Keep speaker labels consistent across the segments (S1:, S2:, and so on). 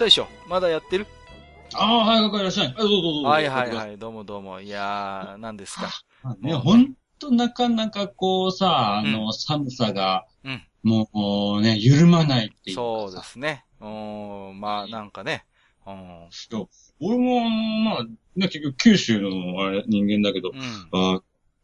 S1: よいよ大将まだやってる？
S2: ああ、はい、わかりました。はい、どうぞどうぞ。
S1: はいはいはい、どうもどうも。いやー、何ですか？
S2: ね、ほんとなかなかこうさ、あの、寒さが、
S1: うん
S2: もうね、緩まないっていうか
S1: そうですね。うーん、まあなんかね。うん。
S2: 俺も、まあ、ね、結局九州のあれ人間だけど、
S1: うん。
S2: あ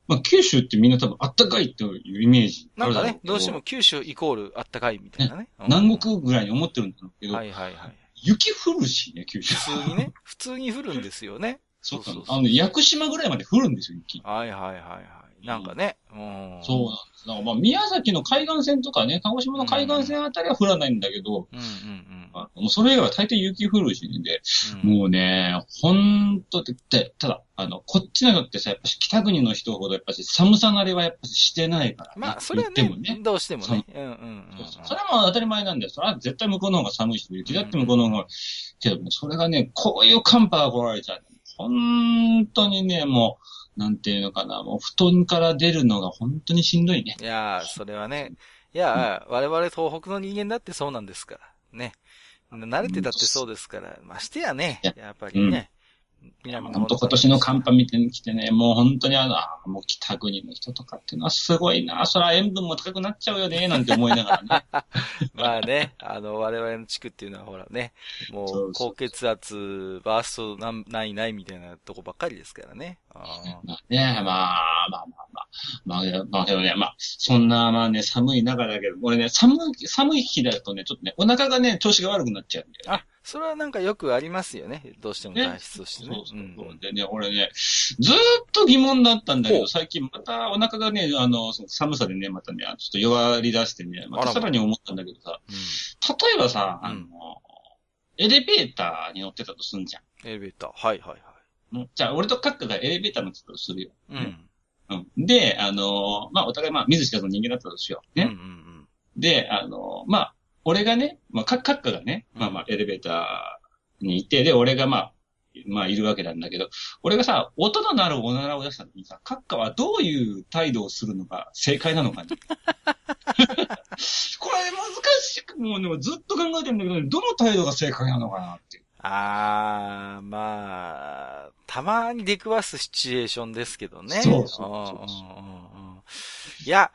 S2: まあ、九州ってみんな多分あったかいっていうイメージ
S1: なんかねどうしても九州イコールあったかいみたいなね。うん
S2: 南国ぐらいに思ってるんだけど、
S1: はいはいはい。
S2: 雪降るしね、九州。
S1: 普通にね、普通に降るんですよね。
S2: そう
S1: そう
S2: あの、屋久島ぐらいまで降るんですよ、雪。
S1: はいはいはいはい。なんかね。うん。
S2: そうなんです。だからまあ、宮崎の海岸線とかね、鹿児島の海岸線あたりは降らないんだけど、
S1: うんうんうん。
S2: あもうそれ以外は大抵雪降るしね、で、
S1: うん
S2: もうね、ほんとで、でただ、あの、こっちの人ってさ、やっぱし北国の人ほどやっぱし寒さ慣れはやっぱししてないから、ね。
S1: まあ、それはね
S2: ね。
S1: どうしてもね。うんうんうん
S2: そうそうそれはもう当たり前なんだよ。それは絶対向こうの方が寒いし、雪だって向こうの方が、けども、それがね、こういう寒波が来られちゃう。本当にね、もう、なんていうのかな、もう布団から出るのが本当にしんどいね。
S1: いやー、それはね。いやー、我々東北の人間だってそうなんですから。ね。慣れてたってそうですから。ましてやね。
S2: や
S1: っぱりね。
S2: 本当今年の寒波見てきてね、もう本当にあの、あもう北国の人とかっていうのはすごいな、そら塩分も高くなっちゃうよね、なんて思いながらね。
S1: まあね、あの、我々の地区っていうのはほらね、もう、高血圧、バーストなんないないみたいなとこばっかりですからね。あ
S2: ね、まあ、まあまあまあ。まあ、まあ、けどね、まあ、そんな、まあね、寒い中だけど、俺ね、寒い、寒い日だとね、ちょっとね、お腹がね、調子が悪くなっちゃうんだよね。
S1: あ、それはなんかよくありますよね。どうしても
S2: ね
S1: 体質としてね。
S2: そうそうそう。でね、俺ね、ずっと疑問だったんだけど、最近またお腹がね、あの、その寒さでね、またね、ちょっと弱り出してね、またさらに思ったんだけどさ、
S1: うん
S2: 例えばさ、あの、
S1: うん
S2: エレベーターに乗ってたとすんじゃん
S1: エレベーター。はいはいは
S2: ん。じゃあ、俺とカッカがエレベーター乗ってたとするよ。
S1: うん。
S2: うん。で、あの、まあ、お互いまあ、見ず知らずの人間だったとしよう。
S1: うんう
S2: ね。
S1: ん
S2: で、あの、まあ、俺がね、まあ、カカッカがね、まあまあ、エレベーターにいて、で、俺がまあ、まあ、いるわけなんだけど、俺がさ、音の鳴るおならを出した時にさ、カッカはどういう態度をするのが正解なのかね。これ難しく、もうでもずっと考えてるんだけど、どの態度が正解なのかなって
S1: あー、まあ、たまに出くわすシチュエーションですけどね。
S2: そうそうそう
S1: いや、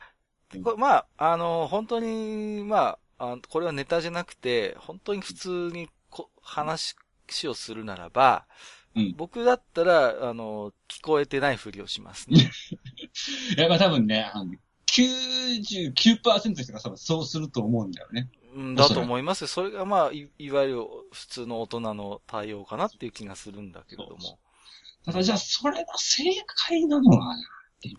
S1: これまあ、あの、本当に、まあ、あこれはネタじゃなくて、本当に普通にこ話をするならば、
S2: うん
S1: 僕だったら、あの、聞こえてないふりをしますね。
S2: いや、まあ多分ね、あの99%の人が多分そうすると思うんだよね。
S1: うんだと思いますよ。それがまあい、いわゆる普通の大人の対応かなっていう気がするんだけれども。
S2: ただじゃあ、それが正解なのかなっていう。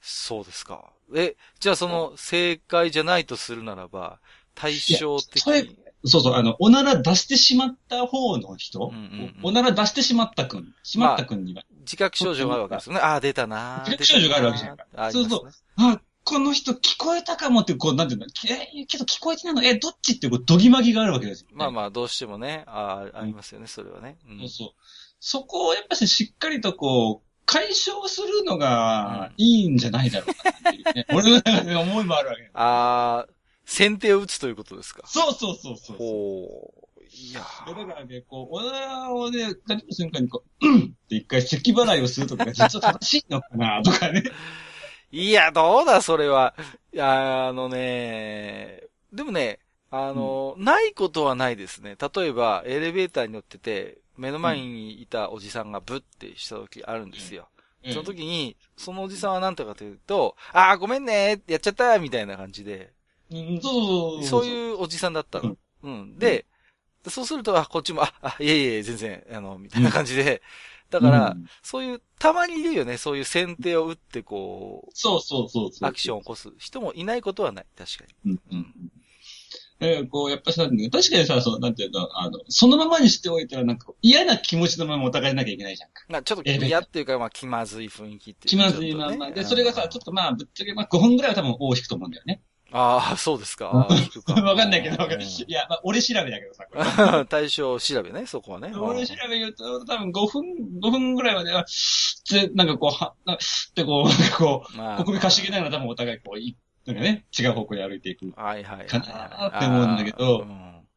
S1: そうですか。え、じゃあその正解じゃないとするならば、対照的に。
S2: そうそう、あの、おなら出してしまった方の人、
S1: うんうんうん
S2: おおなら出してしまったくん、しまったくんには、
S1: 自覚症状があるわけですよね。ああ、出たな
S2: 自覚症状があるわけじゃ
S1: なあ
S2: そうそう
S1: あ、
S2: この人聞こえたかもって、こう、なんていうの、え、けど聞こえてないの？え、どっちって、こう、どぎまぎがあるわけですよ、
S1: まあまあ、どうしてもね、ああ、ありますよね、それはね。うん
S2: そうそう。そこをやっぱししっかりとこう、解消するのがいいんじゃないだろうかなっていうね。俺の中で思いもあるわけ。
S1: ああ、先手を打つということですか。
S2: そうそうそうそう。
S1: ほう。いや
S2: だからね、こう、おならをね、かけた瞬間にこう、うんって一回咳払いをするとかが実は正しいのかなとかね。
S1: いや、どうだ、それは。いや、あのね、でもね、あの、ないことはないですね。例えば、エレベーターに乗ってて、目の前にいたおじさんがブッてした時あるんですよ。その時に、そのおじさんは何とかというと、ああ、ごめんね、やっちゃった、みたいな感じで、
S2: うん、そうそう
S1: そういうおじさんだったの。うん。で、そうすると、あ、こっちも、あ、あ、いえいえ、全然、あの、みたいな感じで、だから、
S2: うん
S1: そういう、たまにいるよね。そういう先手を打って、こう、
S2: そうそうそう。
S1: アクションを起こす人もいないことはない。確かに。
S2: うんうん。えーこう、やっぱさ、確かにさ、その、なんていうの、あの、そのままにしておいたら、なんか、嫌な気持ちのままお互いいなきゃいけないじゃんか。
S1: まあ、ちょっと
S2: ええ
S1: 嫌っていうか、まあ、気まずい雰囲気っていう
S2: 気まずいまんま。で、それがさ、ちょっとまあ、ぶっちゃけ、まあ、5分ぐらいは多分大引くと思うんだよね。
S1: ああ、そうですか。
S2: わかんないけど、い。
S1: うん
S2: いや、まあ、俺調べだけどさ、これ。
S1: 対象調べね、そこはね。
S2: 俺調べ言うと、多分5分、5分ぐらいまでは、で、なんかこう、は、なで、こう、なんかこ
S1: ま
S2: う、国民かしげながら多分お互いこう、いなんかね、違う方向に歩いていく。
S1: はいはいはい。
S2: かなーって思うんだけど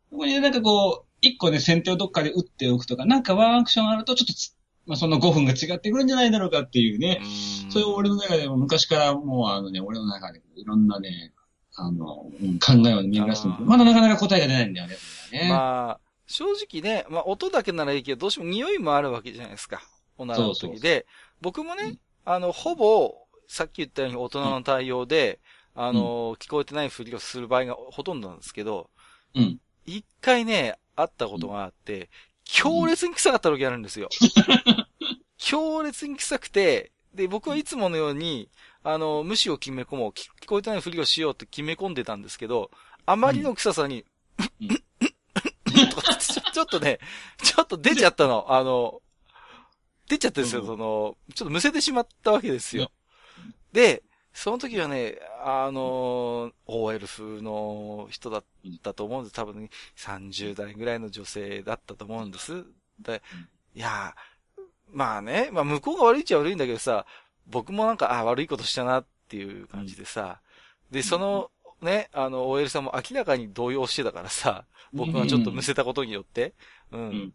S2: ここになんかこう、一個ね、先手をどっかで打っておくとか、なんかワンアクションあると、ちょっとつ、まあ、その5分が違ってくるんじゃないだろうかっていうね。
S1: うん
S2: そういう俺の中でも昔からもうあのね、俺の中でいろんなね、あの、うん考えを巡らしてまだなかなか答えが出ないんだよね。ね
S1: まあ、正直ね、まあ音だけならいいけど、どうしても匂いもあるわけじゃないですか。おならの
S2: そうそう
S1: 時で、僕もね、
S2: うん
S1: あの、ほぼ、さっき言ったように大人の対応で、あの、聞こえてないふりをする場合が ほとんどなんですけど、
S2: うん。
S1: 一回ね、あったことがあって、強烈に臭かった時あるんですよ。強烈に臭くて、で、僕はいつものように、あの、無視を決め込もう、聞聞こえてないふりをしようって決め込んでたんですけど、あまりの臭さに、
S2: うん
S1: ちょっとね、ちょっと出ちゃったの。あの、出ちゃったんですよ、
S2: うん
S1: その、ちょっとむせてしまったわけですよ。で、その時はね、あの、OL 風の人だったと思うんです。多分、ね、30代ぐらいの女性だったと思うんです。で、いやー、まあね、まあ向こうが悪いっちゃ悪いんだけどさ、僕もなんか、あ悪いことしたなっていう感じでさ、で、その、ね、あの、OL さんも明らかに動揺してたからさ、僕がちょっとむせたことによって、う。
S2: うんん。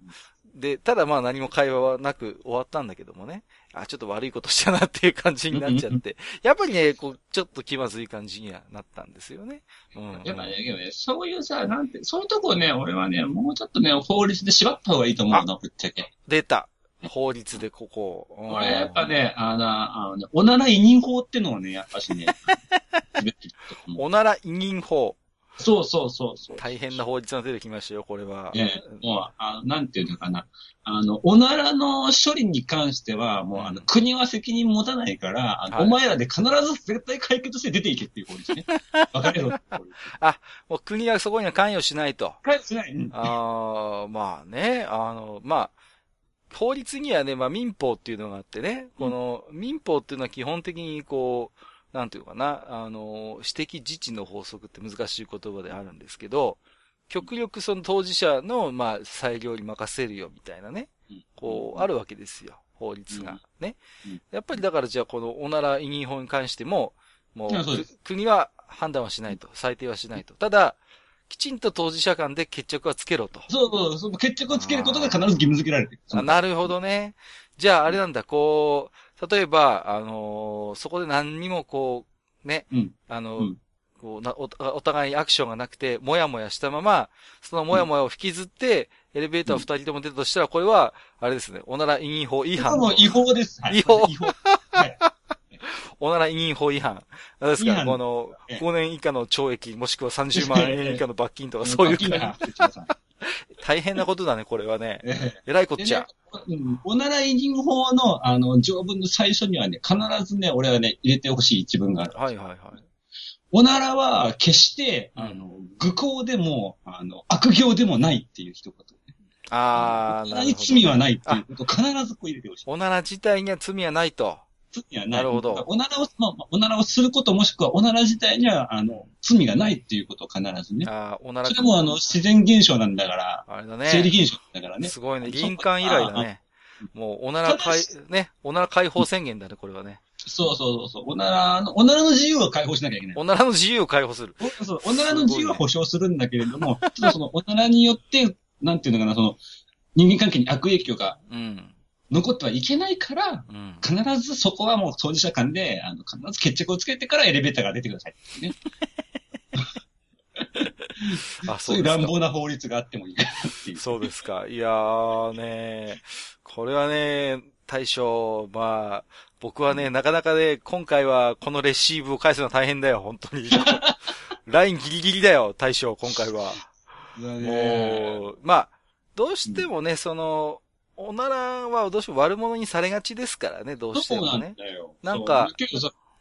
S1: で、ただまあ何も会話はなく終わったんだけどもね、あ、ちょっと悪いことしたなっていう感じになっちゃって、やっぱりね、こう、ちょっと気まずい感じにはなったんですよね。うん。
S2: やっぱね、ね、そういうさ、なんて、そういうとこね、俺はね、もうちょっとね、法律で縛った方がいいと思うの、ぶっちゃけ。
S1: 出た。法律でここ。うん
S2: 俺、やっぱね、あの、あのね、おなら委任法ってのをね、やっぱしね、
S1: おなら委任法。
S2: そうそうそうそう。
S1: 大変な法律が出てきましたよ、これは。
S2: ええ、もう、あの、なんていうのかな。あの、おならの処理に関しては、もう、あの、国は責任持たないから、あの
S1: はい
S2: お前らで必ず絶対解決して出ていけっていう法律ね。わかるよって法律。
S1: もう国がそこには関与しないと。
S2: 解決しない。うん
S1: ああ、まあね、あの、まあ、法律にはね、まあ民法っていうのがあってね、この民法っていうのは基本的にこう、なんていうのかな、あの、私的自治の法則って難しい言葉であるんですけど、極力その当事者の、まあ、裁量に任せるよみたいなね、こう、あるわけですよ。法律が。ね
S2: うん。
S1: やっぱりだからじゃあこのおなら委任法に関しても、もう国は判断はしないと。裁定はしないと。ただ、きちんと当事者間で決着はつけろと。
S2: そうそう、その決着をつけることが必ず義務付けられてる。
S1: あなるほどね。じゃあ、あれなんだ、こう、例えば、あのーそこで何にもこう、ね、
S2: うん
S1: あの、
S2: うん
S1: こうなお、お互いにアクションがなくて、もやもやしたまま、そのもやもやを引きずって、エレベーターを二人とも出たとしたら、これは、あれですね、おなら委任法違反
S2: 違法です。はい
S1: 違法
S2: 違法。はい。
S1: おなら委任法違反。あれですか、この、
S2: ええ
S1: 5年以下の懲役、もしくは30万円以下の罰金とか、そういう大変なことだね、これはね。
S2: ええ
S1: えらいこっちゃ
S2: でね。うんおなら委任法の、あの、条文の最初にはね、必ずね、俺はね、入れてほしい一文がある。
S1: はいはいはい。
S2: おならは、決して、
S1: うん
S2: あの、愚行でも、あの、悪行でもないっていう一言。
S1: あー、
S2: おな
S1: るほど。
S2: 罪はないっていうことを必ずこう入れてほしい。
S1: おなら自体には罪はないと。
S2: 罪はない。
S1: なるほど
S2: おならを、まあ、おならをすることもしくは、おなら自体には、あの、罪がないっていうことを必ずね。
S1: あーおなら
S2: それも、あの、自然現象なんだから、
S1: あれだね。
S2: 生理現象だからね。
S1: すごいね。林間以来だね。もう、おなら解、ね、おなら解放宣言だね、これはね。
S2: そうそうそうそう。おならの、おならの自由を解放しなきゃいけない。
S1: おならの自由を解放する。
S2: おそう、おならの自由は保障するんだけれども、ただその、おならによって、なんていうのかな、その、人間関係に悪影響が
S1: うん。
S2: 残ってはいけないから、
S1: うん。
S2: 必ずそこはもう当事者間で、あの、必ず決着をつけてからエレベーターが出てくださいね。
S1: あ、
S2: そういう乱暴な法律があってもいいかなっていう。
S1: そうですか。いやーね、これはね、大将、まあ、僕はね、なかなかね、今回はこのレシーブを返すのは大変だよ、本当に。ラインギリギリだよ、大将、今回は。もう、まあ、どうしてもね、その、おならはどうしても悪者にされがちですからね、どうしてもね。
S2: だよ。
S1: なんか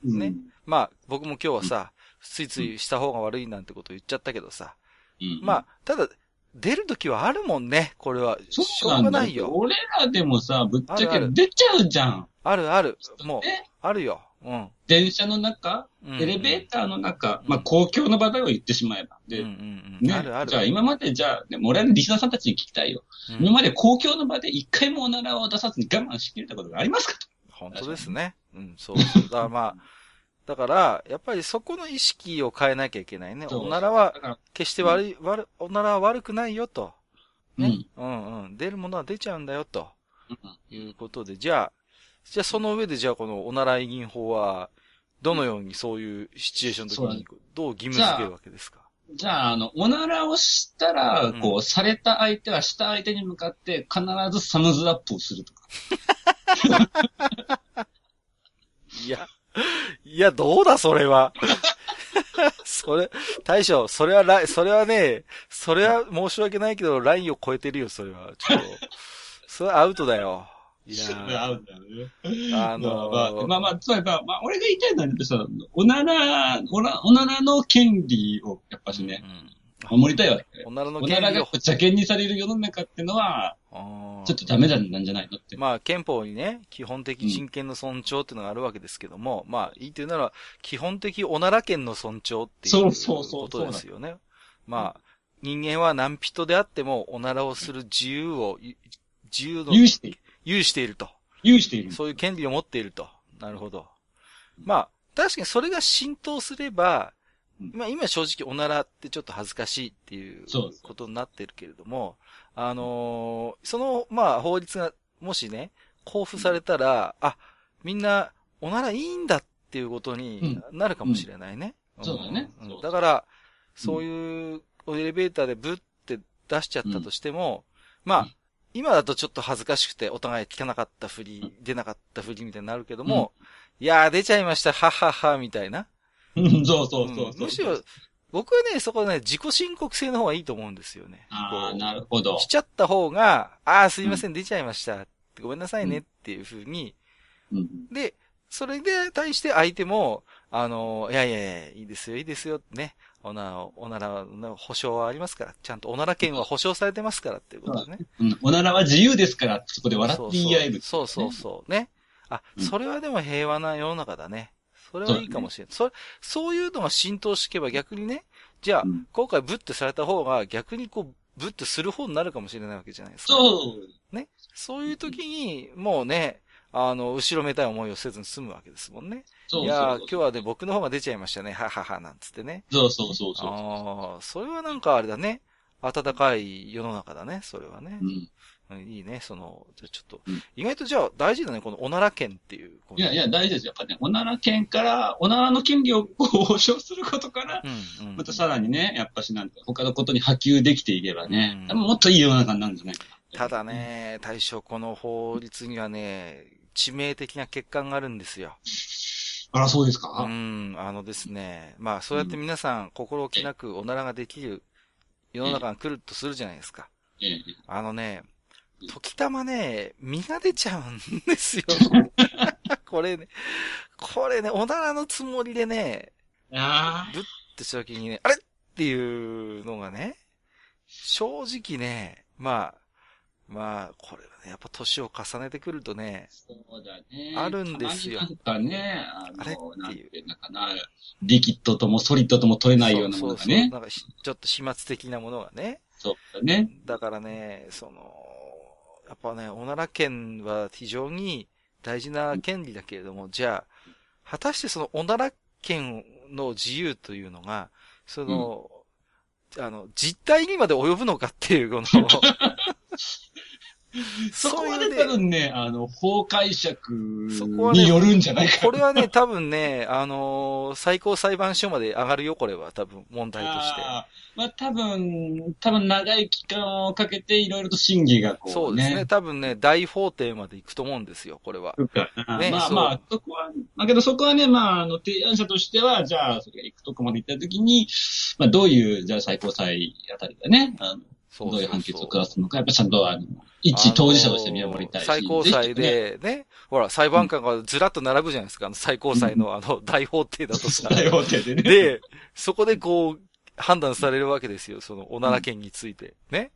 S1: ねまあ、僕も今日はさ、ついついした方が悪いなんてこと言っちゃったけどさ。
S2: うん
S1: まあ、ただ、出るときはあるもんね、これは。し
S2: そう
S1: ょ。うんがないよ。
S2: 俺らでもさ、ぶっちゃけ出ちゃうじゃん。
S1: あるある。もう、
S2: ね
S1: あるよ。うん。
S2: 電車の中、
S1: うん
S2: エレベーターの中、
S1: うん
S2: まあ公共の場だよ言ってしまえば。で、
S1: うんうんうん。
S2: ね、
S1: あるある。
S2: じゃあ今までじゃあ、ね、俺はリスナーさんたちに聞きたいよ。
S1: うん
S2: 今まで公共の場で一回もおならを出さずに我慢しきれたことがありますかと。
S1: 本当ですね。うん、そうそう。だからまあ、だから、やっぱりそこの意識を変えなきゃいけないね。おならは決して悪い、悪、おならは悪くないよと。ね。
S2: うん。
S1: うんうん。出るものは出ちゃうんだよと。
S2: うん
S1: いうことで、じゃあ、じゃあその上でじゃあこのおなら委任法は、どのようにそういうシチュエーションの時にどう義務付けるわけですか？
S2: じゃあ、あの、おならをしたら、
S1: うん
S2: こう、された相手はした相手に向かって必ずサムズアップをするとか。
S1: いや、いや、どうだ、それは。それ、大将、それはそれはね、それは申し訳ないけど、ラインを超えてるよ、それは。ちょっと、それはアウトだよ。いやー
S2: 合うんだよね。
S1: あのー
S2: まあまあ、まあまあ、つまあ、まあ、俺が言いたいのはね、さ、おなら、おなおならの権利を、やっぱしね、
S1: うん
S2: 守りたいわけ。
S1: おならの
S2: おならが
S1: 権利を、
S2: 邪険にされる世の中ってのは、ちょっとダメなんじゃないのって。
S1: まあ、憲法にね、基本的人権の尊重っていうのがあるわけですけども、まあ、いいというなら、基本的おなら権の尊重っていう
S2: そうそうそう
S1: ことですよね。まあ、人間は何人であっても、おならをする自由を、い自由の、
S2: 有して。
S1: 有していると。
S2: 有している。
S1: そういう権利を持っていると。なるほど。まあ、確かにそれが浸透すれば、
S2: うん。
S1: まあ今正直おならってちょっと恥ずかしいっていうことになってるけれども、あのーその、まあ法律がもしね、交付されたら、あ、みんなおならいいんだっていうことになるかもしれないね。
S2: うん。そうだね。
S1: ん。
S2: そう
S1: だから、そういうエレベーターでブって出しちゃったとしても、まあ
S2: うん、
S1: 今だとちょっと恥ずかしくてお互い聞かなかったふり、出なかったふりみたいになるけども、いやー出ちゃいました、はっはっは、みたいな。
S2: う んそうそうそうそう。
S1: んむしろ、僕はね、そこはね、自己申告制の方がいいと思うんですよね。
S2: ああ、なるほど。
S1: しちゃった方が、ああ、すいません、出ちゃいました。ごめんなさいねっていうふうに、
S2: うん
S1: で、それで対して相手も、あの、いやいやいや、いいですよ、いいですよ、ね。おなら、おならの保証はありますから。ちゃんとおなら権は保証されてますからっていうことでね。
S2: うんおならは自由ですから、そこで笑って言い合える。
S1: そうそうそうそう、ね。あ、
S2: うん
S1: それはでも平和な世の中だね。それはいいかもしれない。それ、そういうのが浸透していけば逆にね、じゃあ、
S2: うん
S1: 今回ブッてされた方が逆にこう、ブッてする方になるかもしれないわけじゃないですか。
S2: そう。
S1: ね。そういう時に、もうね、あの、後ろめたい思いをせずに済むわけですもんね。
S2: そう
S1: いやー
S2: そう
S1: 今日はね、僕の方が出ちゃいましたね。ははは、なんつってね。
S2: そうそうそうそう。
S1: ああ、それはなんかあれだね。暖かい世の中だね、それはね
S2: う。ん
S1: うんいいね、その、じゃあちょっと、
S2: うん
S1: 意外とじゃあ大事だね、このおなら券っていう。
S2: いやいや、大事ですよ。やっぱね、おなら権から、おならの権利を保障することから、
S1: うん、うん。
S2: またさらにね、やっぱしなんて、他のことに波及できていけばね、
S1: うん
S2: もっといい世の中になるんじゃないかな。
S1: ただ。ね、対象この法律にはね、致命的な欠陥があるんですよ。
S2: あら、そうですか、
S1: うん、あのですね、まあそうやって皆さん心置きなくおならができる世の中が来るとするじゃないですか。
S2: ええ
S1: あのね、時たまね、身が出ちゃうんですよ。これね、これね、おならのつもりでね、
S2: ああ。
S1: ってした時にね、あれっていうのがね、正直ね、まあ、まあ、これやっぱ年を重ねてくるとね、
S2: そうだね。
S1: あるんですよ
S2: なんかね、あ
S1: あれっていう
S2: ていうのかな、リキッドともソリッドとも取れないようなものが
S1: そうそうそう
S2: ね。
S1: なんかしちょっと始末的なものがね。
S2: そうだね。
S1: だからね、その、やっぱね、おなら権は非常に大事な権利だけれども、じゃあ、果たしてそのおなら権の自由というのが、その、あの、実態にまで及ぶのかっていう、この、
S2: そこまで
S1: そういうね
S2: 多分ね、あの、法解釈によるんじゃないか
S1: これはね、多分ね、あのー最高裁判所まで上がるよ、これは、多分、問題として。
S2: あーまあ多分、多分長い期間をかけていろいろと審議がこうね。
S1: そうですね。多分ね、大法廷まで行くと思うんですよ、これは。ね
S2: まあまあ、そこは、まあけどそこはね、まあ、あの、提案者としては、じゃあ、それが行くとこまで行ったときに、まあ、どういう、じゃあ最高裁あたりがね、あの、どういう判決を下すのか、やっぱちゃんと、あの、一当事者として見守りたいし。
S1: 最高裁でね、ほら、裁判官がずらっと並ぶじゃないですか、あの最高裁のあの、大法廷だとさ。
S2: 大法廷でね。
S1: で、そこでこう、判断されるわけですよ、その、おなら権について。ね。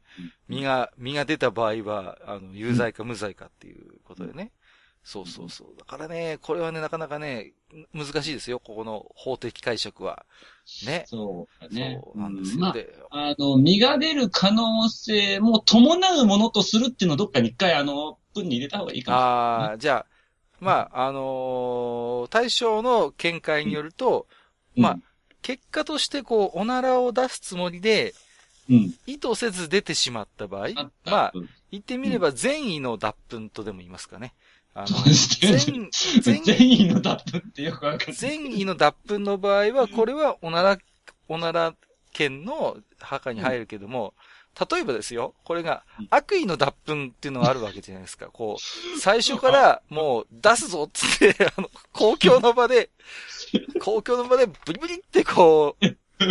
S1: 身が、身が出た場合は、あの、有罪か無罪かっていうことでね。そうそうそう。だからね、これはね、なかなかね、難しいですよ、ここの法的解釈は。ね。
S2: そうだね。
S1: そうなんですよ。
S2: まあ
S1: で、
S2: あの、身が出る可能性も伴うものとするっていうのをどっかに一回あの、文に入れた方がいいかもしれない。
S1: ああ、じゃあ、まあ、あのー対象の見解によると、まあ、結果としてこう、おならを出すつもりで、
S2: うん。
S1: 意図せず出てしまった場合、まあ、
S2: うん
S1: 言ってみれば善意の脱粉とでも言いますかね。あの。善、善
S2: 善意の脱粉ってよくわかんない。
S1: 善意の脱粉の場合は、これはおなら、おなら県の墓に入るけども、例えばですよ、これが
S2: うん
S1: 悪意の脱粉っていうのがあるわけじゃないですか。こう、最初からもう出すぞっつって、あの、公共の場で、公共の場でブリブリってこう、
S2: うん
S1: こ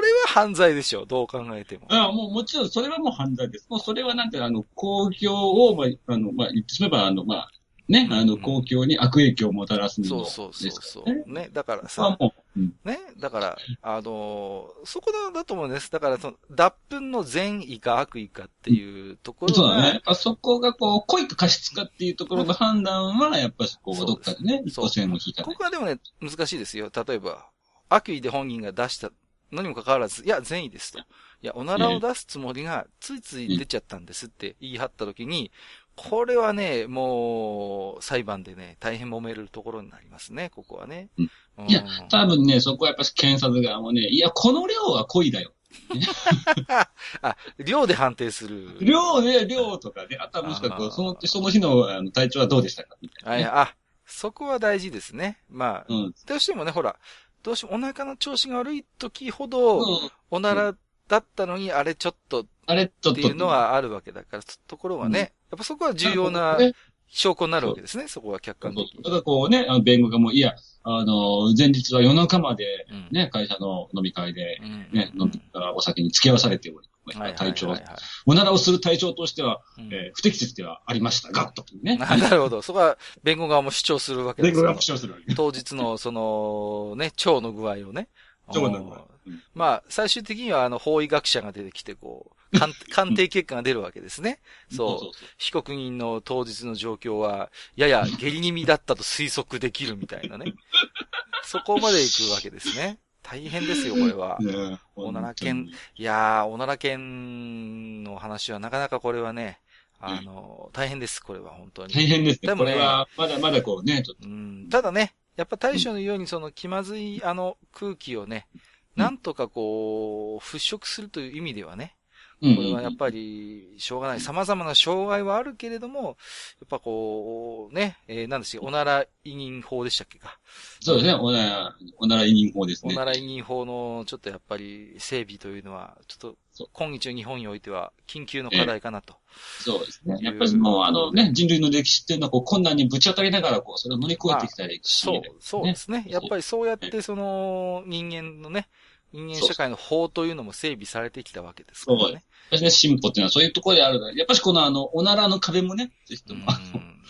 S1: れは犯罪でしょ、どう考えても。
S2: あもうもちろん、それはもう犯罪です。もうそれはなんて、あの、公共を、まあ、あの、まあ、言ってしまえば、あの、まあ、ね、あの、
S1: うん
S2: 公共に悪影響をもたらすもの
S1: そう
S2: です
S1: そうそうそう。ね、だからさ、
S2: もう、うん
S1: ね、だから、あのーそこだだと思うんです。だから、その、脱粉の善意か悪意かっていうところが、
S2: そうだね。やっぱそこがこう、故意か過失かっていうところの判断は、やっぱりそこをどっかでね、一個線を引いたね
S1: ここはでもね、難しいですよ。例えば、悪意で本人が出したのにもかかわらず、いや、善意ですと。いや、おならを出すつもりが、ついつい出ちゃったんですって言い張ったときに、これはね、もう、裁判でね、大変揉めるところになりますね、ここはね。
S2: うん
S1: うん
S2: いや多分ね、そこはやっぱり検察側もね、いや、この量は故意だよ。
S1: あ、量で判定する。
S2: 量で、量とかで、あとはもしくはこ
S1: あー
S2: う、その、その日のあの体調はどうでしたか？みたいなね、
S1: はい、あ、そこは大事ですね。まあ、
S2: うん。
S1: どうしてもね、ほら、どうしてもお腹の調子が悪い時ほど、
S2: うん。
S1: おならだったのに、あれちょっと
S2: あれ、ちょっと。
S1: っていうのはあるわけだから、ところはね、やっぱそこは重要な
S2: ね。
S1: 証拠になるわけですね、そこは客観的に。
S2: だ。からこうね、あの弁護がもう、いや、あの、前日は夜中まで、
S1: うん。
S2: ね、会社の飲み会で、
S1: うん。
S2: ね、飲みお酒に付き合わされており、
S1: はいはい
S2: 体調
S1: はいはい
S2: おならをする体調としては、
S1: うん
S2: えー不適切ではありましたが、とね。
S1: あ なるほど。そこは弁護側も主張するわけですよ
S2: 弁護が主張するわけ。
S1: 当日の、その、ね、腸の具合をね。
S2: 腸の具合
S1: まあ、最終的には、あの、法医学者が出てきて、こう、鑑鑑定結果が出るわけですね。そう。被告人の当日の状況は、やや下痢気味だったと推測できるみたいなね。そこまで行くわけですね。大変ですよ、これは。
S2: ね
S1: おなら犬いやー、おなら犬の話はなかなかこれはね、あの、大変です、これは本当に。
S2: 大変ですね。
S1: でもね
S2: これは、まだまだこうね、ちょっと。
S1: うん、ただね、やっぱ大将のようにその気まずいあの空気をね、なんとかこう、払拭するという意味ではね、
S2: うん
S1: これはやっぱり、しょうがない。様々な障害はあるけれども、やっぱこう、ね、えー、なんですよ、おなら委任法でしたっけか。
S2: そうですね。おなら、おなら委任法ですね。
S1: おなら委任法の、ちょっとやっぱり、整備というのは、ちょっと、今日の日本においては、緊急の課題かなと。
S2: そうですね。やっぱりもう、あのね、人類の歴史っていうのは、こう、困難にぶち当たりながら、こう、それを乗り越えてきた歴史
S1: そう
S2: で、
S1: そうですね。やっぱりそうやって、その、人間のね、人間社会の法というのも整備されてきたわけですから
S2: そう
S1: ね。
S2: 私ね、進歩っていうのはそういうところであるやっぱしこのあの、おならの壁もね、ぜひとも、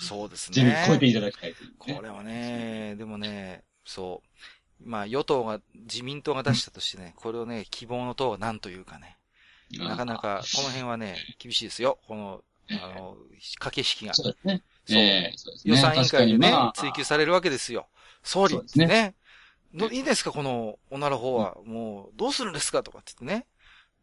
S1: そうです
S2: ぜひ超えて
S1: ね。
S2: いただきたいね。
S1: これはね、でもね、そう。まあ、与党が、自民党が出したとしてね、これをね、希望の党は何というかね、なかなか、この辺はね、厳しいですよ。この、あの、駆け引きが。
S2: そうですね。
S1: そう
S2: ええそうですね
S1: 予算委員会でね、追及されるわけですよ。総理
S2: そうですね
S1: ね。のいいですかこの、おなら法は。もう、どうするんですかとかって言ってね。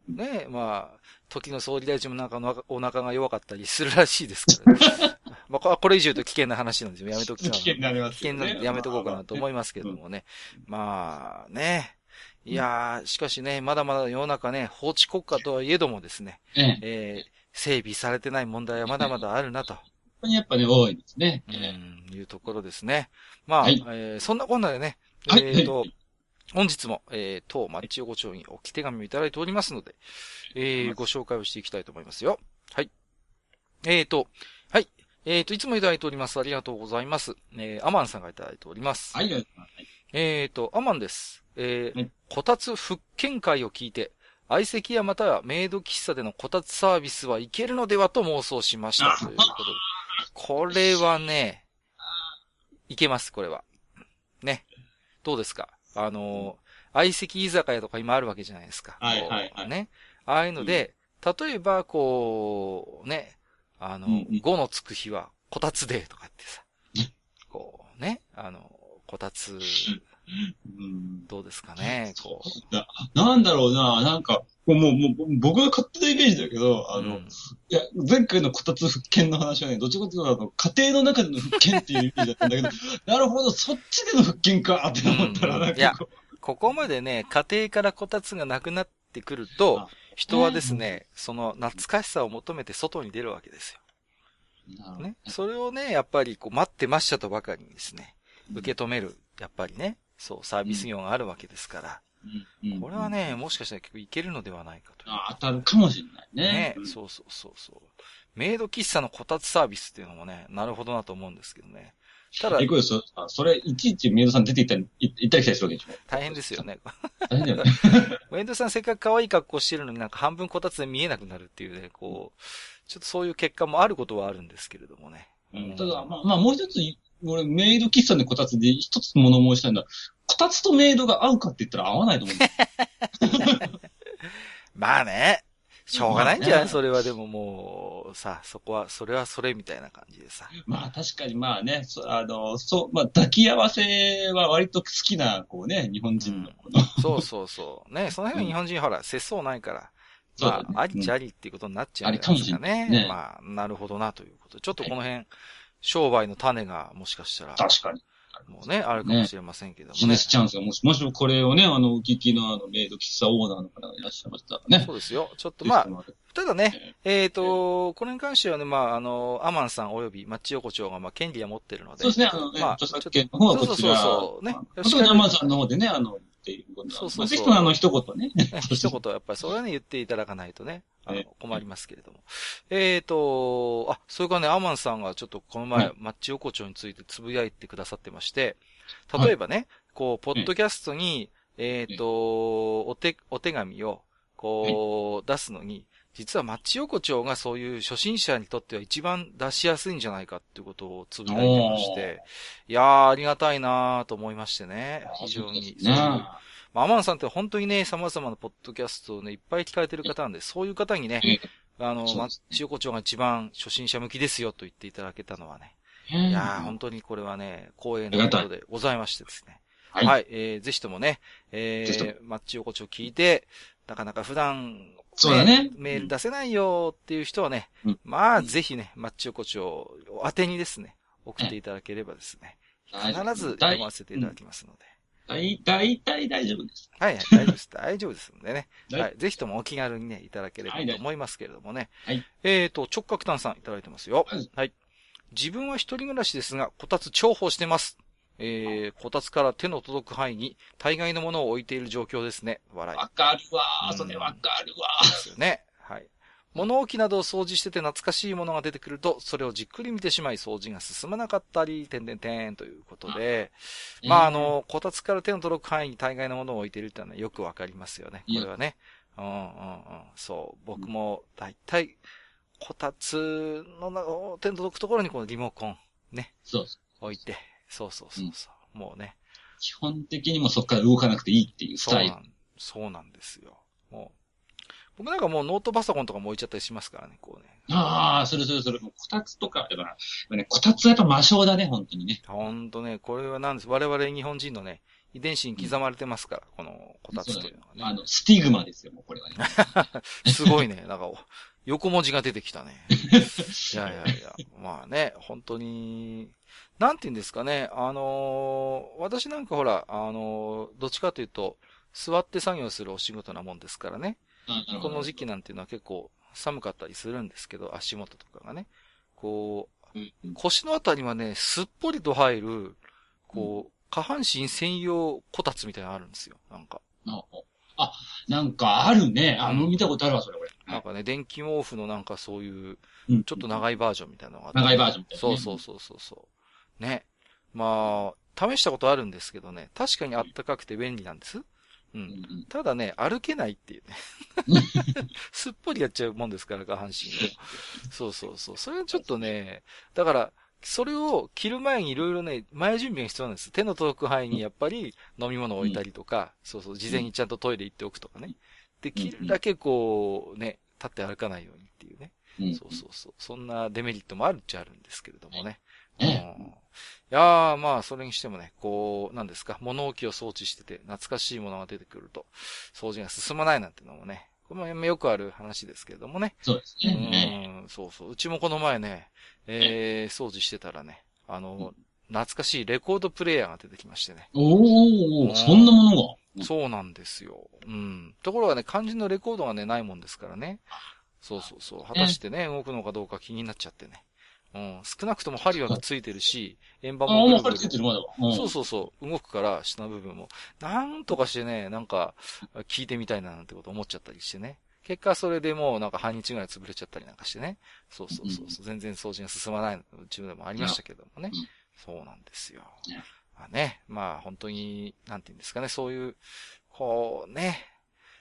S1: ねまあ、時の総理大臣もなんかのお腹が弱かったりするらしいですからね。まあこ、これ以上言うと危険な話なんですよ。やめとき
S2: 危険になります
S1: 危険なんでやめとこうかなと思いますけれどもね。まあ、ね。いやー、しかしね、まだまだ世の中ね、法治国家とはいえどもですね、
S2: ええ。
S1: えー、整備されてない問題はまだまだあるなと。
S2: 本当にやっぱね、多いですね。
S1: う
S2: ええ
S1: ん、いうところですね。まあ、
S2: はい
S1: えーそんなこんなでね、
S2: はい
S1: えっ、と、
S2: はい
S1: 本日も、えー、当マッチ横丁に置き手紙をいただいておりますので、えー、ご紹介をしていきたいと思いますよ。はい。えーと、はい。えーと、いつもいただいております。ありがとうございます。えー、アマンさんがいただいております。
S2: はい、はい。
S1: えーと、アマンです。えー
S2: はい
S1: こたつ復権会を聞いて、相席屋またはメイド喫茶でのこたつサービスはいけるのではと妄想しました。ということで。これはね、いけます、これは。ね。どうですか？あの、相席居酒屋とか今あるわけじゃないですか。
S2: はいはいはい。
S1: ね。ああいうので、例えば、こう、ね、あの、
S2: うんうん。
S1: 5のつく日は、こたつデーとかってさ、こうね、あの、こたつ、
S2: うん。
S1: どうですかね、こ
S2: なんだろうな、なんか、もう、もう、僕の勝手なイメージだけど、
S1: う。
S2: あの、
S1: うん。
S2: いや、前回のこたつ復権の話はね、どっちかというと、あの、家庭の中での復権っていうイメージだったんだけど、なるほど、そっちでの復権かって思ったら、なん
S1: いや
S2: かこ
S1: ここまでね、家庭からこたつがなくなってくると、人はですね、その懐かしさを求めて外に出るわけです
S2: う、なる
S1: よ。
S2: ほど。
S1: ね。それをね、やっぱりこう待ってましたとばかりにですね、受け止める、やっぱりね、そう、サービス業があるわけですから、
S2: うんうん
S1: これはね、もしかしたら結構いけるのではないかと。
S2: あ当たるかもしれないね。
S1: ね、
S2: うん
S1: そうそうそうそう。メイド喫茶のこたつサービスっていうのもね、なるほどなと思うんですけどね。ただ
S2: え、、これそ、あそれ、いちいちメイドさん出て行ったり、い行ったり来たりするわけでしょ？
S1: 大変ですよ。ね。
S2: 大変だよね。
S1: メイドさんせっかく可愛い格好してるのになんか半分こたつで見えなくなるっていうね、こう、ちょっとそういう結果もあることはあるんですけれどもね。
S2: うんただ、まあ、まあ、もう一つ、俺、メイド喫茶でこたつで一つ物申したいんだ。こたつとメイドが合うかって言ったら合わないと思う。
S1: まあね、しょうがないんじゃない、
S2: まあね
S1: それはでももう、さ、そこは、それはそれみたいな感じでさ。
S2: まあ確かにまあね、そあの、そう、まあ抱き合わせは割と好きな、こうね、日本人のこの、
S1: そうそうそう。ね、その辺は日本人ほら、節操ないから。
S2: そうだね、
S1: まあ、ありっちゃありっていうことになっちゃうんじゃ
S2: ありかもしれ
S1: ないですかね。
S2: ね
S1: まあ、なるほどなということで。ちょっとこの辺、商売の種がもしかしたら、
S2: 確かに。
S1: もうね、あるかもしれませんけどもね。
S2: ビジネスチャンスがもし、もしこれをね、あの、お聞きのあの、メイド喫茶オーナーの方がいらっしゃいましたらね。
S1: そうですよ。ちょっとまあ、ただね、えっ、と、これに関してはね、まあ、あの、アマンさん及びマッチ横丁が、まあ、権利は持ってるので。
S2: そうですね、あのね、
S1: まあ
S2: 著作権の方はこちら。
S1: そうそうそうね
S2: まあ特にアマンさんの方でね、あの、っていうこと
S1: そうそうそう。
S2: ぜひあの、一言ね。
S1: ね一言、やっぱりそれはね、言っていただかないとね、あの
S2: ね
S1: 困りますけれども。えっ、と、あ、それからね、アマンさんがちょっとこの前、
S2: はい。
S1: マッチ横丁についてつぶやいてくださってまして、例えばね、こう、ポッドキャストに、えっ、と、お手、お手紙を、こう、出すのに、実はマッチ横丁がそういう初心者にとっては一番出しやすいんじゃないかっていうことをつぶやいてまして、いやー、ありがたいなーと思いましてね、非常に。まあ、アマンさんって本当にね、様々なポッドキャストをね、いっぱい聞かれてる方なんで、そういう方にね、
S2: え
S1: あの、マッチ横丁が一番初心者向きですよと言っていただけたのはね、
S2: え
S1: いやー、本当にこれはね、光栄なことでございましてですね。
S2: は
S1: はい。い、えー、ぜひともね、えー、マッチ横丁聞いて、なかなか普段、
S2: そうだね
S1: メール出せないよっていう人はね、
S2: うん
S1: まあ、ぜひね、マッチ横丁を当てにですね、送っていただければですね、必ず読ませていただきますので。
S2: 大大体大丈夫です。
S1: はい、はい、大丈夫です。大丈夫ですのでね。
S2: はい
S1: はい。ぜひともお気軽にね、いただければ
S2: はい
S1: と思いますけれどもね。
S2: はい
S1: えーと、直角炭さんいただいてますよ。
S2: はい
S1: はい。自分は一人暮らしですが、こたつ重宝してます。えー、こたつから手の届く範囲に大概のものを置いている状況ですね。笑い。
S2: わかるわそれわかるわ
S1: ですよね。はい。物置などを掃除してて懐かしいものが出てくると、それをじっくり見てしまい掃除が進まなかったり、てんてんてんということで、
S2: ー。
S1: まあ、あの、こたつから手の届く範囲に大概のものを置いているっていうのはよくわかりますよね。これはね。うんうんうん。そう。僕も、だいたい、こたつのな手の届くところにこのリモコン
S2: そうそう。
S1: 置いて。そうそうそうそう。もうね。
S2: 基本的にもそこから動かなくていいっていうスタイル。
S1: そうなん、そうなんですよ。もう。僕なんかもうノートパソコンとかも置いちゃったりしますからね、こうね。
S2: ああ、それそれそれ。もうこたつとか、やっぱね、こたつはやっぱ魔性だね、本当にね。
S1: ほんとね、これはなんです。我々日本人のね、遺伝子に刻まれてますから、このこたつというのはね。
S2: あの、スティグマですよ、もうこれはね。
S1: すごいね。なんか、横文字が出てきたね。いやいやいや。まあね、本当に、なんて言うんですかね。あのー私なんかほら、あのーどっちかというと、座って作業するお仕事なもんですからね。この時期なんていうのは結構寒かったりするんですけど、足元とかがね。こ
S2: うん
S1: う、腰のあたりはね、すっぽりと入る、こう、下半身専用こたつみたいなのあるんですよ。なんか。
S2: あ、あなんかあるね。あの、見たことあるわ、それ、これ。
S1: なんかね、電気毛布のなんかそういう、
S2: うん
S1: ちょっと長いバージョンみたいなのがあって。
S2: 長いバージョンみたいなね
S1: そうそうそうそうそう。ね。まあ、試したことあるんですけどね、確かにあったかくて便利なんです。う。
S2: うんん
S1: ただね、歩けないっていうね。すっぽりやっちゃうもんですから、下半身を。そうそうそう。それはちょっとね、だから、それを着る前にいろいろね、前準備が必要なんです。手の届く範囲にやっぱり飲み物を置いたりとか、そうそう、事前にちゃんとトイレ行っておくとかね。で、着るだけこう、ね、立って歩かないようにっていうね。
S2: うん。
S1: そうそうそう。そんなデメリットもあるっちゃあるんですけれどもね。
S2: ね
S1: うんいやー、まあ、それにしてもね、こう、なんですか、物置を装置してて、懐かしいものが出てくると、掃除が進まないなんてのもね、これもよくある話ですけれどもね。
S2: そうです
S1: う
S2: ね。
S1: ん、そうそう。うちもこの前ね、えー、掃除してたらね、あの、懐かしいレコードプレイヤーが出てきましてね。
S2: おー、そんなものが？
S1: そうなんですよ。うん。ところがね、肝心のレコードがね、ないもんですからね。そうそうそう。果たしてね、動くのかどうか気になっちゃってね。うん。少なくとも針はついてるし、円盤
S2: あ、
S1: もぐるぐる
S2: もう針ついてるまだは。うん
S1: そうそうそう。動くから、下の部分も。なんとかしてね、なんか、聞いてみたいななんてこと思っちゃったりしてね。結果それでもうなんか半日ぐらい潰れちゃったりなんかしてね。そうそうそうそう。全然掃除が進まないのうちでもありましたけどもね
S2: うん。
S1: そうなんですよ
S2: ね。
S1: まあね、まあ本当に、なんて言うんですかね、そういう、こうね、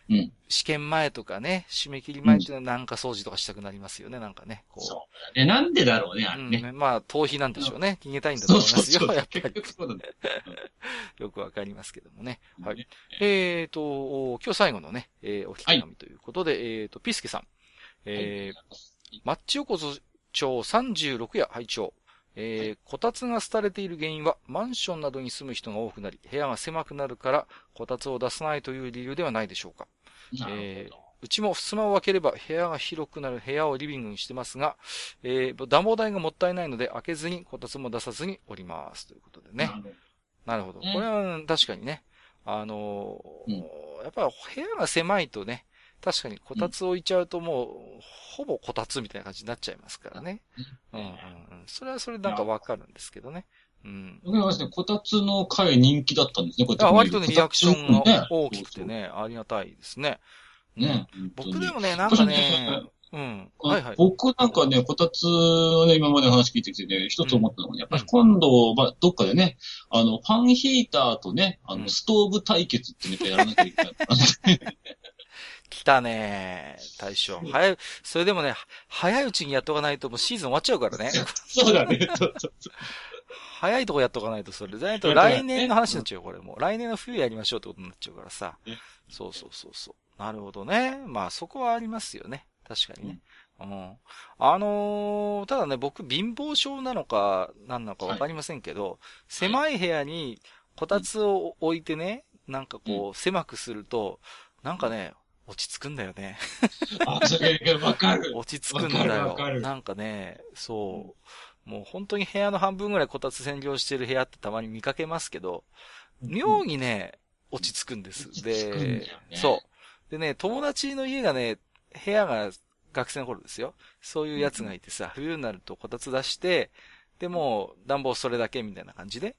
S2: うん。
S1: 試験前とかね、締め切り前っていうのはなんか掃除とかしたくなりますよね、なんかね。こう。
S2: そう。え、なんでだろうね、あれ
S1: うん
S2: ね。
S1: まあ、逃避なんでしょうね。逃げたいんだと
S2: そう
S1: 思いますよ、
S2: そうそう。
S1: やっぱ
S2: 結
S1: り。
S2: 局そうなんだよ。
S1: よくわかりますけどもね。
S2: うん
S1: はい。。えーと、今日最後のね、えーお聞き紙ということで、えーと、ピスケさん。えー、マッチ横丁36夜拝聴えー、こたつが廃れている原因は、マンションなどに住む人が多くなり、部屋が狭くなるから、こたつを出さないという理由ではないでしょうか。
S2: な
S1: えー。うちも襖を開ければ部屋が広くなる部屋をリビングにしてますが、えー、暖房代がもったいないので開けずにこたつも出さずにおります。ということでね。なるほど。
S2: ね
S1: これは確かにね。あのー
S2: うん
S1: やっぱ部屋が狭いとね、確かにこたつ置いちゃうともう、ほぼこたつみたいな感じになっちゃいますからね。うんうんうん。それはそれなんかわかるんですけどね。うん。
S2: 僕はですね、こたつの回人気だったんですね、こうや
S1: あ
S2: って
S1: 割とね、リアクションが
S2: ね
S1: 大きくて。ね、ありがたいですね。
S2: ね。
S1: うん。僕でもね、なんかね、うん。はいはい。
S2: 僕なんかね、こたつのね、今まで話聞いてきてね、一つ思ったのがね、やっぱり今度、まあ、どっかでね、あの、ファンヒーターとね、あ
S1: うん
S2: の、ストーブ対決ってネタやらなきゃいけない。
S1: 来たね大将。早い、それでもね、早いうちにやっとかないともうシーズン終わっちゃうからね。
S2: そうだね。そうそうそう
S1: 早いとこやっとかないと、それ。じゃないと来年の話になっちゃうよ、これもう。来年の冬やりましょうってことになっちゃうからさ
S2: ね。
S1: そうそうそうそう。なるほどね。まあそこはありますよね。確かにね。うん。あのーただね、僕貧乏症なのか、何なのかわかりませんけど、狭い部屋にこたつを置いてね、なんかこう、狭くすると、なんかね、落ち着くんだよね。
S2: あ、それ、わかる。
S1: 落ち着くんだよ
S2: わか。る
S1: なんかね、そう。もう本当に部屋の半分ぐらいこたつ占領してる部屋ってたまに見かけますけど、妙にね、落ち着くんです。で
S2: ね、
S1: そう。でね、友達の家がね、部屋が学生の頃ですよ。そういうやつがいてさ、冬になるとこたつ出して、で、もう暖房それだけみたいな感じで。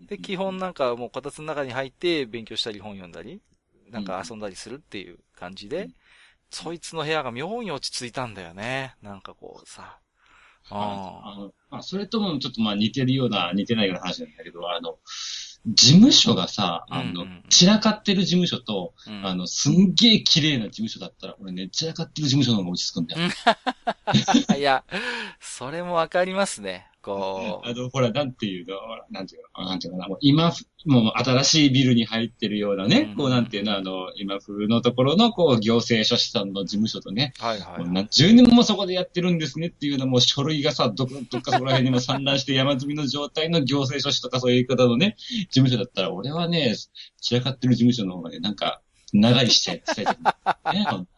S1: で、基本なんかもうこたつの中に入って勉強したり本読んだり、なんか遊んだりするっていう感じで、そいつの部屋が妙に落ち着いたんだよね。なんかこうさ。あ
S2: あの、まあ、それともちょっとまあ似てるような、似てないような話なんだけど、あの、事務所がさ、あの
S1: うんうん、
S2: 散らかってる事務所と、
S1: あ、うん。
S2: あの、すんげえ綺麗な事務所だったら、俺ね、散らかってる事務所の方が落ち着くんだよ。
S1: いや、それもわかりますね。こ
S2: あの、ほら、なんていうの、なんていうの、なんていうのかな、もう今、もう新しいビルに入ってるようなね、
S1: うん
S2: こうなんていうの、あの、今風のところの、こう、行政書士さんの事務所とね、
S1: う、はいはい
S2: もう。何十年もそこでやってるんですねっていうのも、書類がさ、どこ、どっかそこら辺にも散乱して山積みの状態の行政書士とかそういう方のね、事務所だったら、俺はね、散らかってる事務所の方がね、なんか、長い視点、伝えてる。ね、ほんと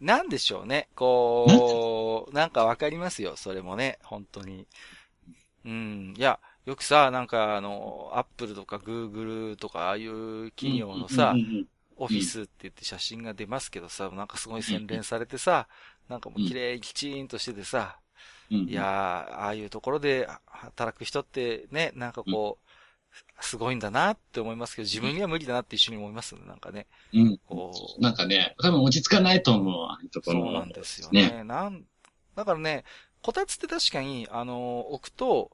S1: なんでしょうね。こう、なんかわかりますよ。それもね、本当に。うん。いや、よくさ、なんかあの、アップルとかグーグルとか、ああいう企業のさオフィスって言って写真が出ますけどさ、なんかすごい洗練されてさ、なんかもう綺麗にきちんとしててさ、いやー、ああいうところで働く人ってね、なんかこう、すごいんだなって思いますけど、自分には無理だなって一緒に思いますね、なんかね。
S2: うん。
S1: こう、
S2: なんかね、多分落ち着かないと思う、ああいうところ。
S1: そうなんですよね。
S2: ね
S1: なん、だからね、こたつって確かに、あの、置くと、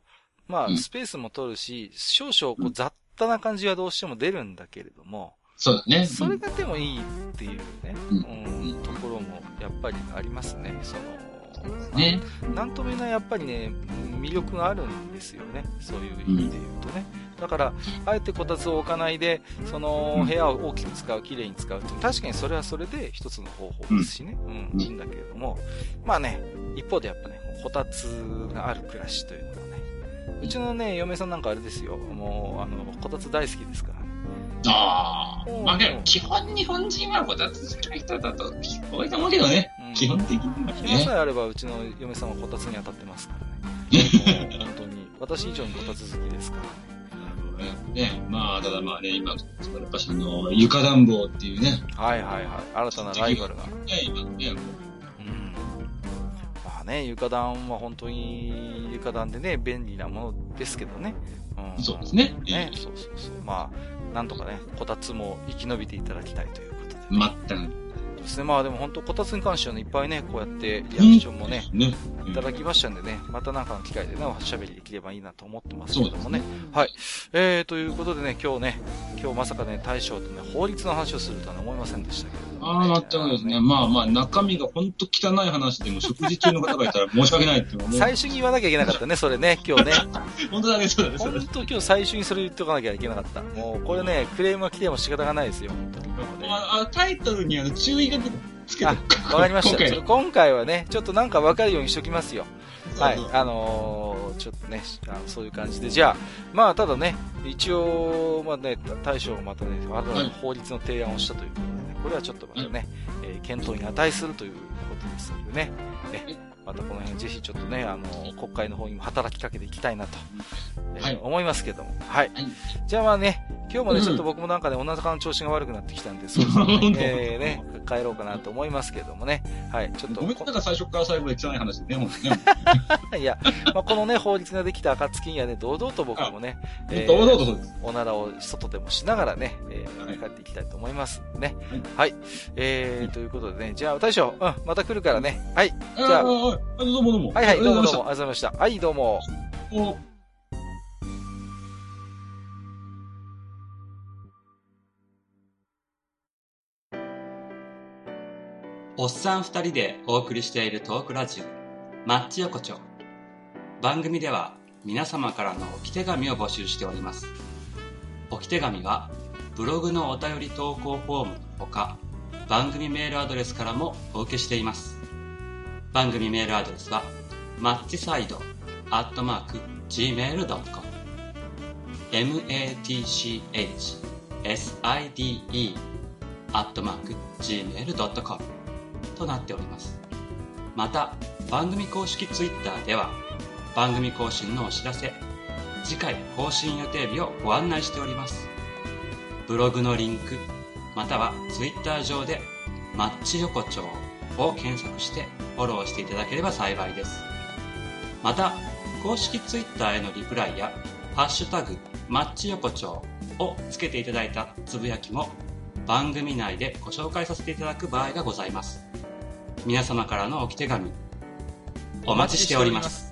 S1: まあ、
S2: うん
S1: スペースも取るし、少々こう雑多な感じはどうしても出るんだけれども、
S2: そうだね。
S1: それがでもいいっていうね、
S2: う
S1: うんん、ところもやっぱりありますね。その、
S2: ね。
S1: なんとも言えないやっぱりね、魅力があるんですよね。そういう意味で言うとね。だから、あえてこたつを置かないで、その
S2: うん
S1: 部屋を大きく使う、綺麗に使うって確かにそれはそれで一つの方法ですしね。うん、
S2: うん
S1: いいんだけれども、まあね、一方でやっぱね、こたつがある暮らしというのはね、うちのね、嫁さんなんかあれですよ、もう、あの、こたつ大好きですからね。
S2: ああ
S1: うん。
S2: まあけど、基本日本人はこたつ好きな人だと多いと思うけどね。
S1: うん
S2: 基本的にはね。
S1: 暇さえあれば、うちの嫁さんはこたつに当たってますからね。本当に、私以上にこたつ好きですからね。
S2: ね、まあ、ただまあね、今、やっぱしあの、床暖房っていうね、
S1: はいはいはい。新たなライバルが。
S2: ね、今ね、
S1: うん。まあね、床暖は本当に床暖でね、便利なものですけどね。うん。
S2: そうですね
S1: ね、そうそうそう。まあ、なんとかね、こたつも生き延びていただきたいということで。
S2: 全く。
S1: ですね。まあでも本当、こたつに関してはね、いっぱいね、こうやってリアクションもね、
S2: ね。
S1: いただきましたんでね、またなんかの機会でね、おしゃべりできればいいなと思ってますけどもね。はい。えー、ということでね、今日ね、今日まさかね、大将とね、法律の話をするとはね思いませんでしたけど、
S2: ああ、全くですね。まあまあ、中身が本当汚い話でも、食事中の方がいたら申し訳ないって思う。
S1: 最初に言わなきゃいけなかったね、それね、今日ね。
S2: 本当だね、そうだね。
S1: 本当今日最初にそれ言っておかなきゃいけなかった。もう、これね、クレームが来ても仕方がないですよ、本当に。
S2: ああタイトルにあの注意書きつけ
S1: わかりました。
S2: 今回
S1: 今回はね、ちょっとなんかわかるようにしときますよ。はい。あのーちょっとね、あのそういう感じで。じゃあ、まあ、ただね、一応、まあね、大将がまたね、新たな法律の提案をしたということでね、これはちょっとまたね、えー検討に値するということですのでね、ねまたこの辺ぜひちょっとね、あの国会の方にも働きかけていきたいなと、えー
S2: はい
S1: 思いますけども。はい。
S2: はい
S1: じゃあまあね、今日もね、
S2: うん
S1: ちょっと僕もなんかね、お腹の調子が悪くなってきたんで、そろそろ
S2: 本
S1: ね、
S2: 当
S1: えーね、帰ろうかなと思いますけどもね。はい、ちょっと
S2: ごめんなさい、最初から最後まで汚い話でね、ほんとね。
S1: いや、まあ、このね、法律ができた暁にはね、堂々と僕もね、えー
S2: 堂々とそうです。
S1: おならを外でもしながらね、えー、
S2: はい
S1: 帰っていきたいと思いますんでね。はい。えー、ということでね、じゃあ、大将、うん、また来るからね。はい。じゃあ、
S2: ああ、どうもどうも。
S1: はいはい、どうもどうも、ありがとう
S2: ござい
S1: ました。はい、どうも。
S3: おっさん二人でお送りしているトークラジオ、マッチ横丁。番組では皆様からの置き手紙を募集しております。置き手紙はブログのお便り投稿フォームのほか、番組メールアドレスからもお受けしています。番組メールアドレスは、マッチサイドアットマーク gmail.com matchside アットマーク gmail.com となっております。また、番組公式ツイッターでは、番組更新のお知らせ、次回更新予定日をご案内しております。ブログのリンク、またはツイッター上で、マッチ横丁を検索してフォローしていただければ幸いです。また、公式 Twitter へのリプライや、ハッシュタグ、マッチ横丁をつけていただいたつぶやきも番組内でご紹介させていただく場合がございます。皆様からの置き手紙、お待ちしております。